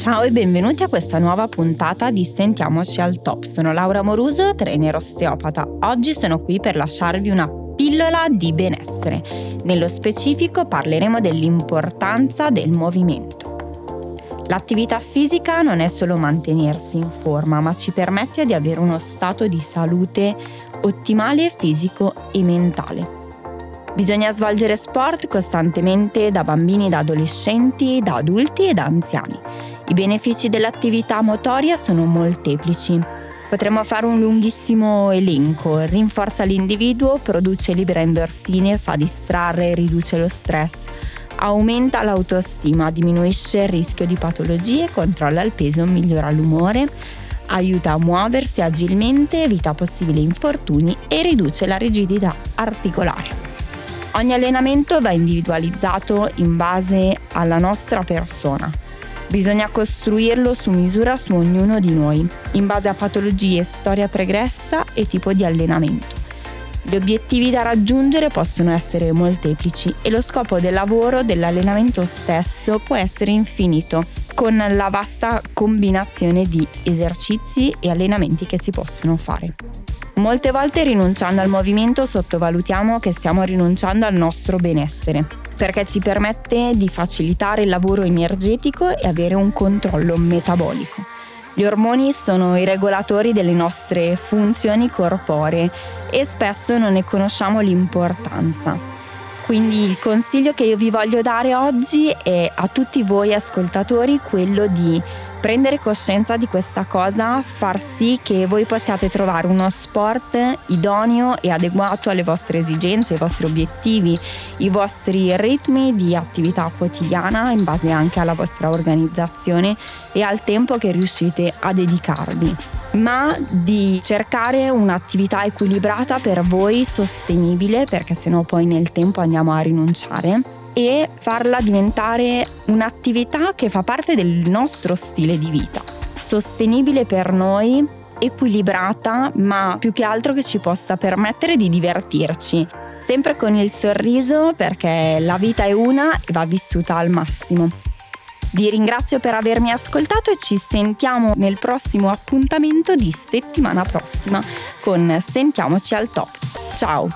Ciao e benvenuti a questa nuova puntata di Sentiamoci al Top. Sono Laura Moruso, trainer osteopata. Oggi sono qui per lasciarvi una pillola di benessere. Nello specifico parleremo dell'importanza del movimento. L'attività fisica non è solo mantenersi in forma, ma ci permette di avere uno stato di salute ottimale fisico e mentale. Bisogna svolgere sport costantemente da bambini, da adolescenti, da adulti e da anziani. I benefici dell'attività motoria sono molteplici. Potremmo fare un lunghissimo elenco. Rinforza l'individuo, produce libere endorfine, fa distrarre riduce lo stress. Aumenta l'autostima, diminuisce il rischio di patologie, controlla il peso, migliora l'umore, aiuta a muoversi agilmente, evita possibili infortuni e riduce la rigidità articolare. Ogni allenamento va individualizzato in base alla nostra persona. Bisogna costruirlo su misura su ognuno di noi, in base a patologie, storia pregressa e tipo di allenamento. Gli obiettivi da raggiungere possono essere molteplici e lo scopo del lavoro dell'allenamento stesso può essere infinito, con la vasta combinazione di esercizi e allenamenti che si possono fare. Molte volte rinunciando al movimento sottovalutiamo che stiamo rinunciando al nostro benessere, perché ci permette di facilitare il lavoro energetico e avere un controllo metabolico. Gli ormoni sono i regolatori delle nostre funzioni corporee e spesso non ne conosciamo l'importanza. Quindi il consiglio che io vi voglio dare oggi è a tutti voi ascoltatori quello di prendere coscienza di questa cosa, far sì che voi possiate trovare uno sport idoneo e adeguato alle vostre esigenze, ai vostri obiettivi, i vostri ritmi di attività quotidiana in base anche alla vostra organizzazione e al tempo che riuscite a dedicarvi ma di cercare un'attività equilibrata per voi sostenibile perché sennò poi nel tempo andiamo a rinunciare e farla diventare un'attività che fa parte del nostro stile di vita, sostenibile per noi, equilibrata, ma più che altro che ci possa permettere di divertirci, sempre con il sorriso perché la vita è una e va vissuta al massimo. Vi ringrazio per avermi ascoltato e ci sentiamo nel prossimo appuntamento di settimana prossima con Sentiamoci al top. Ciao!